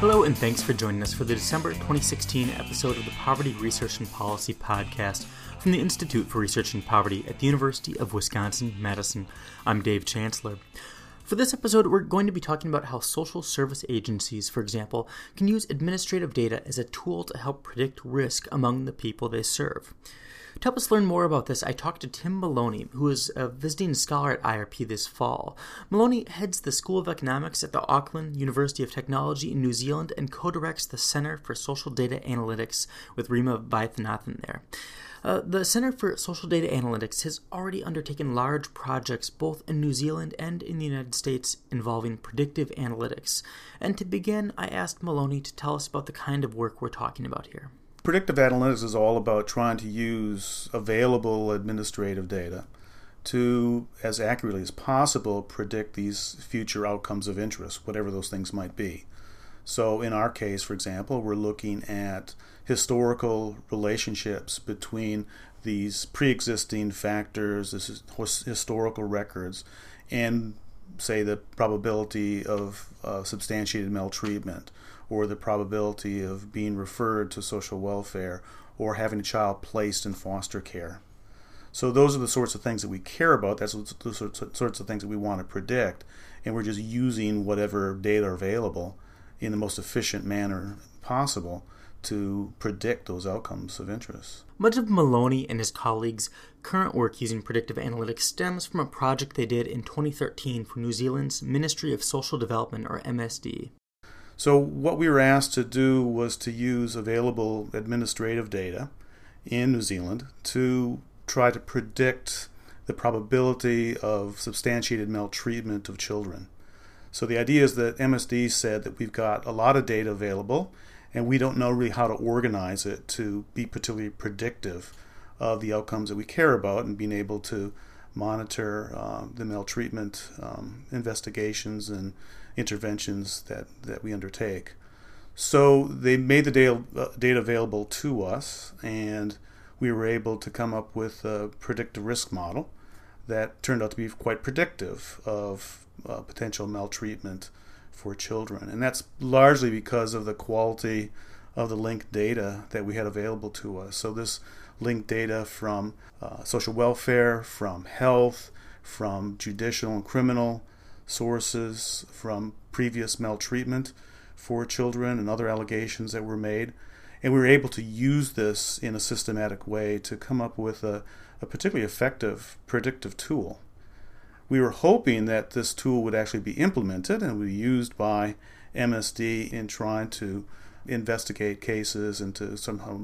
Hello, and thanks for joining us for the December 2016 episode of the Poverty Research and Policy Podcast from the Institute for Research and Poverty at the University of Wisconsin Madison. I'm Dave Chancellor. For this episode, we're going to be talking about how social service agencies, for example, can use administrative data as a tool to help predict risk among the people they serve. To help us learn more about this, I talked to Tim Maloney, who is a visiting scholar at IRP this fall. Maloney heads the School of Economics at the Auckland University of Technology in New Zealand and co directs the Center for Social Data Analytics with Rhema Vaithianathan there. Uh, the Center for Social Data Analytics has already undertaken large projects both in New Zealand and in the United States involving predictive analytics. And to begin, I asked Maloney to tell us about the kind of work we're talking about here predictive analytics is all about trying to use available administrative data to, as accurately as possible, predict these future outcomes of interest, whatever those things might be. So, in our case, for example, we're looking at historical relationships between these pre existing factors, this historical records, and say the probability of uh, substantiated maltreatment or the probability of being referred to social welfare or having a child placed in foster care. So those are the sorts of things that we care about. That's the sorts of things that we want to predict, and we're just using whatever data are available in the most efficient manner possible to predict those outcomes of interest. Much of Maloney and his colleagues' current work using predictive analytics stems from a project they did in 2013 for New Zealand's Ministry of Social Development, or MSD. So, what we were asked to do was to use available administrative data in New Zealand to try to predict the probability of substantiated maltreatment of children. So, the idea is that MSD said that we've got a lot of data available and we don't know really how to organize it to be particularly predictive of the outcomes that we care about and being able to monitor uh, the maltreatment um, investigations and interventions that, that we undertake. So they made the data, uh, data available to us, and we were able to come up with a predictive risk model that turned out to be quite predictive of uh, potential maltreatment for children. And that's largely because of the quality of the linked data that we had available to us. So, this linked data from uh, social welfare, from health, from judicial and criminal sources from previous maltreatment for children and other allegations that were made. And we were able to use this in a systematic way to come up with a, a particularly effective predictive tool. We were hoping that this tool would actually be implemented and be used by MSD in trying to investigate cases and to somehow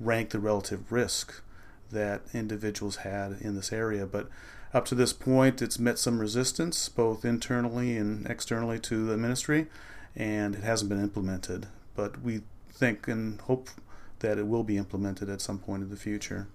rank the relative risk that individuals had in this area. But up to this point, it's met some resistance, both internally and externally to the ministry, and it hasn't been implemented. But we think and hope that it will be implemented at some point in the future.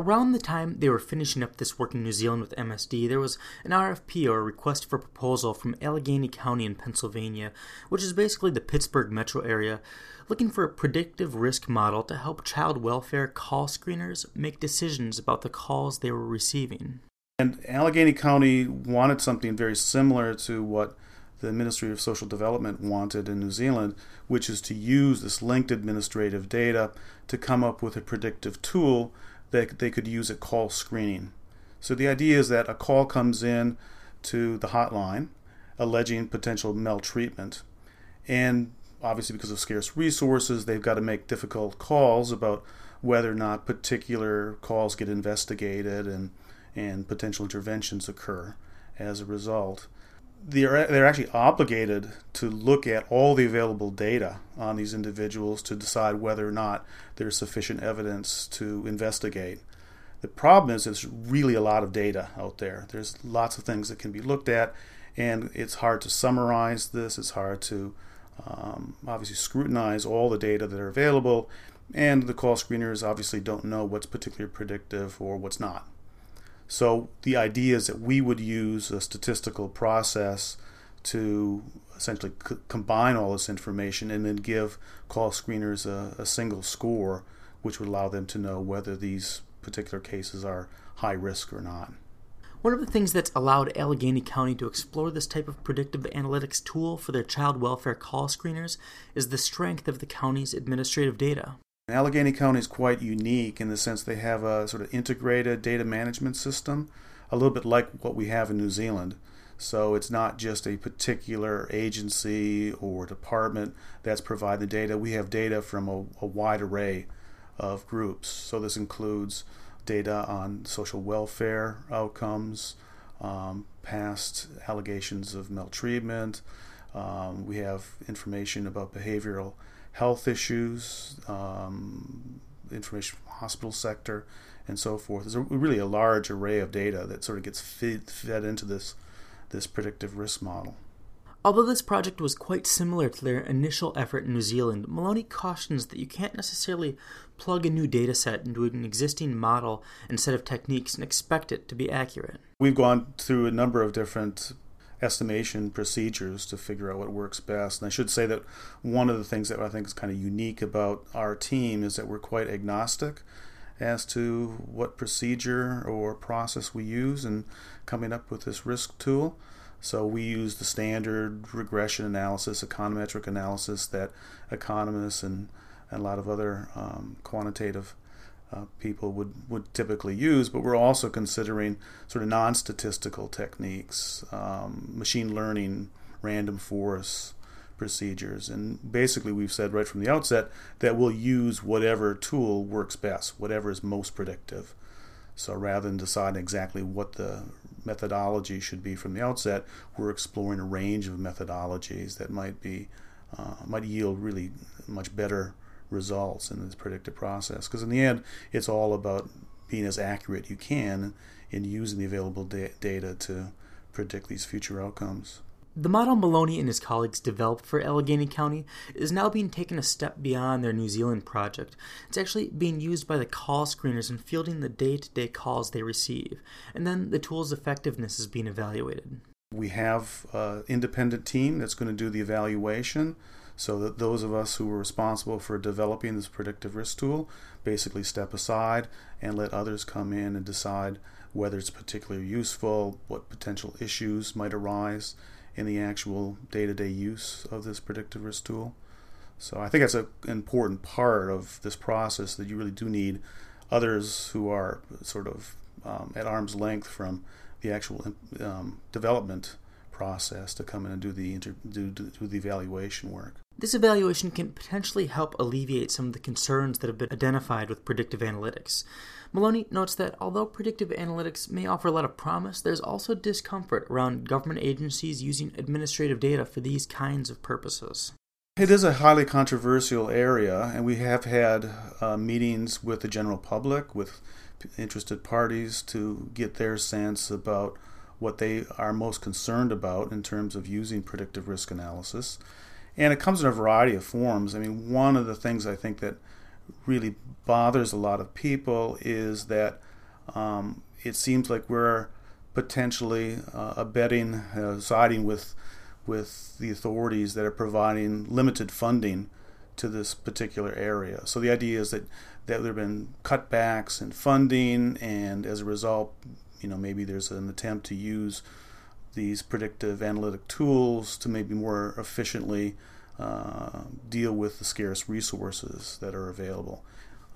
Around the time they were finishing up this work in New Zealand with MSD, there was an RFP or a request for proposal from Allegheny County in Pennsylvania, which is basically the Pittsburgh metro area, looking for a predictive risk model to help child welfare call screeners make decisions about the calls they were receiving. And Allegheny County wanted something very similar to what the Ministry of Social Development wanted in New Zealand, which is to use this linked administrative data to come up with a predictive tool that they could use at call screening. So the idea is that a call comes in to the hotline alleging potential maltreatment. And obviously, because of scarce resources, they've got to make difficult calls about whether or not particular calls get investigated and and potential interventions occur as a result. They're, they're actually obligated to look at all the available data on these individuals to decide whether or not there's sufficient evidence to investigate. The problem is there's really a lot of data out there. There's lots of things that can be looked at, and it's hard to summarize this. It's hard to um, obviously scrutinize all the data that are available, and the call screeners obviously don't know what's particularly predictive or what's not. So the idea is that we would use a statistical process to essentially c- combine all this information and then give call screeners a, a, single score, which would allow them to know whether these particular cases are high risk or not. One of the things that's allowed Allegheny County to explore this type of predictive analytics tool for their child welfare call screeners is the strength of the county's administrative data. Allegheny County is quite unique in the sense they have a sort of integrated data management system, a little bit like what we have in New Zealand. So it's not just a particular agency or department that's providing the data. We have data from a, a wide array of groups. So this includes data on social welfare outcomes, um, past allegations of maltreatment. Um, we have information about behavioral health issues, um, information from the hospital sector, and so forth. There's a, really a large array of data that sort of gets fed, fed into this this predictive risk model. Although this project was quite similar to their initial effort in New Zealand, Maloney cautions that you can't necessarily plug a new data set into an existing model and set of techniques and expect it to be accurate. We've gone through a number of different estimation procedures to figure out what works best. And I should say that one of the things that I think is kind of unique about our team is that we're quite agnostic as to what procedure or process we use in coming up with this risk tool. So we use the standard regression analysis, econometric analysis that economists and, and a lot of other um, quantitative uh, people would, would typically use, but we're also considering sort of non statistical techniques, um, machine learning, random forest procedures. And basically, we've said right from the outset that we'll use whatever tool works best, whatever is most predictive. So rather than deciding exactly what the methodology should be from the outset, we're exploring a range of methodologies that might be uh, might yield really much better results in this predictive process. Because in the end, it's all about being as accurate you can in using the available da- data to predict these future outcomes. The model Maloney and his colleagues developed for Allegheny County is now being taken a step beyond their New Zealand project. It's actually being used by the call screeners in fielding the day to day calls they receive, and then the tool's effectiveness is being evaluated. We have an independent team that's going to do the evaluation so that those of us who were responsible for developing this predictive risk tool basically step aside and let others come in and decide whether it's particularly useful, what potential issues might arise in the actual day-to-day use of this predictive risk tool. So I think that's an important part of this process that you really do need others who are sort of um, at arm's length from the actual um, development process to come in and do the inter- do, do, do the evaluation work. This evaluation can potentially help alleviate some of the concerns that have been identified with predictive analytics. Maloney notes that although predictive analytics may offer a lot of promise, there's also discomfort around government agencies using administrative data for these kinds of purposes. It is a highly controversial area, and we have had uh, meetings with the general public, with interested parties, to get their sense about what they are most concerned about in terms of using predictive risk analysis. And it comes in a variety of forms. I mean, one of the things I think that really bothers a lot of people is that um, it seems like we're potentially uh, abetting, uh, siding with with the authorities that are providing limited funding to this particular area. So the idea is that, that there have been cutbacks in funding, and as a result, you know, maybe there's an attempt to use these predictive analytic tools to maybe more efficiently uh, deal with the scarce resources that are available.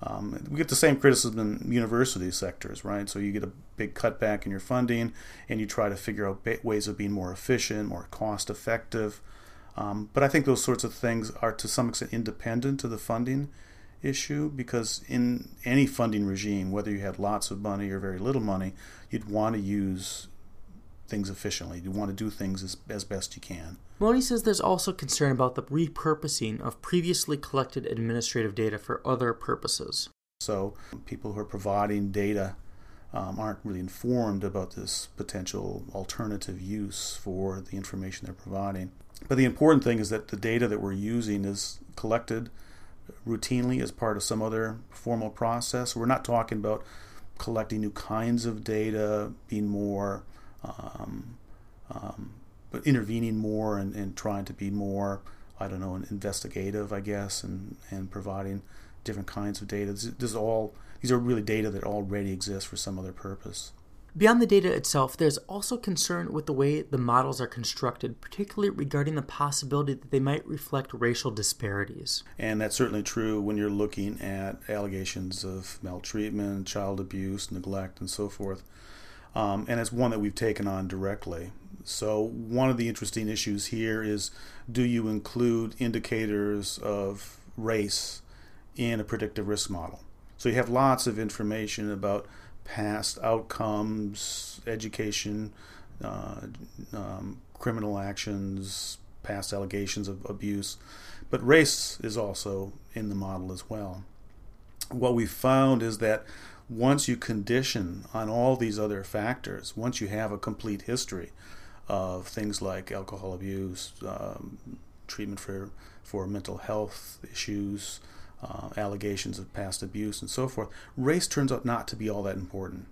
Um, we get the same criticism in university sectors, right? So you get a big cutback in your funding, and you try to figure out ways of being more efficient, more cost effective. Um, but I think those sorts of things are to some extent independent of the funding issue because in any funding regime, whether you had lots of money or very little money, you'd want to use things efficiently. You want to do things as, as best you can. Maloney says there's also concern about the repurposing of previously collected administrative data for other purposes. So, people who are providing data um, aren't really informed about this potential alternative use for the information they're providing. But the important thing is that the data that we're using is collected routinely as part of some other formal process. We're not talking about collecting new kinds of data, being more um, um, but intervening more and, and trying to be more, I don't know, investigative, I guess, and, and providing different kinds of data. This, this is all these are really data that already exist for some other purpose. Beyond the data itself, there's also concern with the way the models are constructed, particularly regarding the possibility that they might reflect racial disparities. And that's certainly true when you're looking at allegations of maltreatment, child abuse, neglect, and so forth. Um, and it's one that we've taken on directly. So, one of the interesting issues here is do you include indicators of race in a predictive risk model? So, you have lots of information about past outcomes, education, uh, um, criminal actions, past allegations of abuse, but race is also in the model as well. What we found is that once you condition on all these other factors, once you have a complete history of things like alcohol abuse, um, treatment for, for mental health issues, uh, allegations of past abuse, and so forth, race turns out not to be all that important.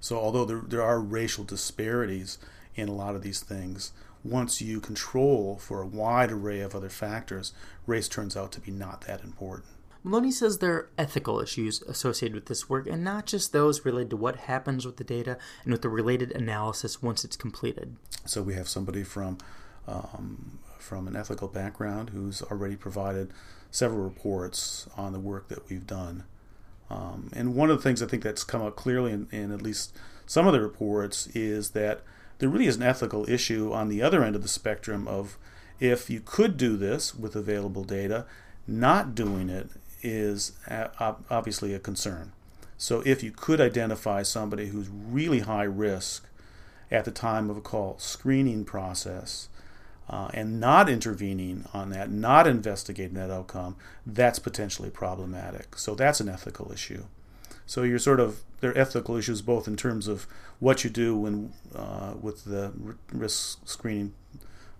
So, although there, there are racial disparities in a lot of these things, once you control for a wide array of other factors, race turns out to be not that important. Maloney says there are ethical issues associated with this work, and not just those related to what happens with the data and with the related analysis once it's completed. So we have somebody from um, from an ethical background who's already provided several reports on the work that we've done. Um, and one of the things I think that's come out clearly in, in at least some of the reports is that there really is an ethical issue on the other end of the spectrum of if you could do this with available data, not doing it is obviously a concern. So if you could identify somebody who's really high risk at the time of a call screening process uh, and not intervening on that, not investigating that outcome, that's potentially problematic. So that's an ethical issue. So you're sort of there are ethical issues both in terms of what you do when uh, with the risk screening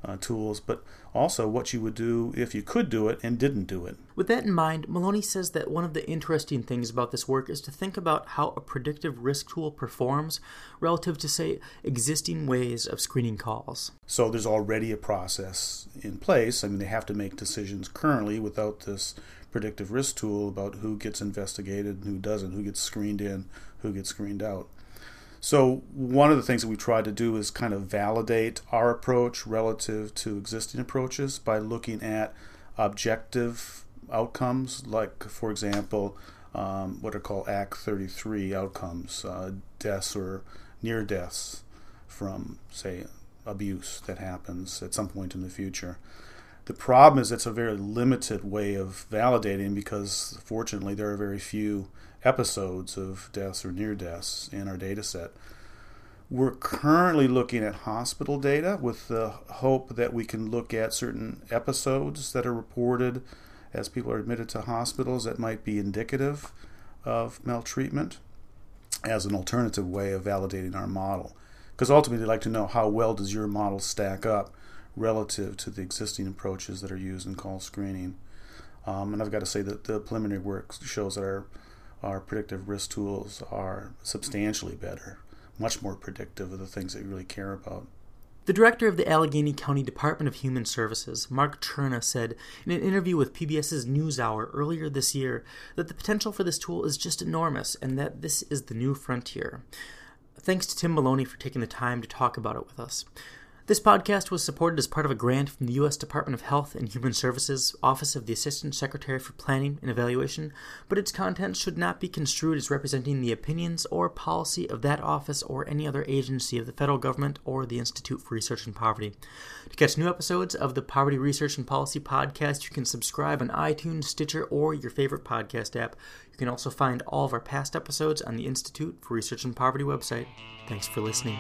uh, tools, but also what you would do if you could do it and didn't do it. With that in mind, Maloney says that one of the interesting things about this work is to think about how a predictive risk tool performs relative to, say, existing ways of screening calls. So there's already a process in place. I mean, they have to make decisions currently without this predictive risk tool about who gets investigated and who doesn't, who gets screened in, who gets screened out. So, one of the things that we tried to do is kind of validate our approach relative to existing approaches by looking at objective outcomes, like, for example, um, what are called ACT 33 outcomes, uh, deaths or near deaths from, say, abuse that happens at some point in the future. The problem is it's a very limited way of validating because, fortunately, there are very few episodes of deaths or near deaths in our data set. We're currently looking at hospital data with the hope that we can look at certain episodes that are reported as people are admitted to hospitals that might be indicative of maltreatment as an alternative way of validating our model. Because ultimately, I'd like to know how well does your model stack up relative to the existing approaches that are used in call screening. Um, and I've got to say that the preliminary work shows that our our predictive risk tools are substantially better, much more predictive of the things that you really care about. The director of the Allegheny County Department of Human Services, Mark Cherna, said in an interview with PBS's NewsHour earlier this year that the potential for this tool is just enormous and that this is the new frontier. Thanks to Tim Maloney for taking the time to talk about it with us. This podcast was supported as part of a grant from the U.S. Department of Health and Human Services, Office of the Assistant Secretary for Planning and Evaluation, but its contents should not be construed as representing the opinions or policy of that office or any other agency of the federal government or the Institute for Research in Poverty. To catch new episodes of the Poverty Research and Policy podcast, you can subscribe on iTunes, Stitcher, or your favorite podcast app. You can also find all of our past episodes on the Institute for Research in Poverty website. Thanks for listening.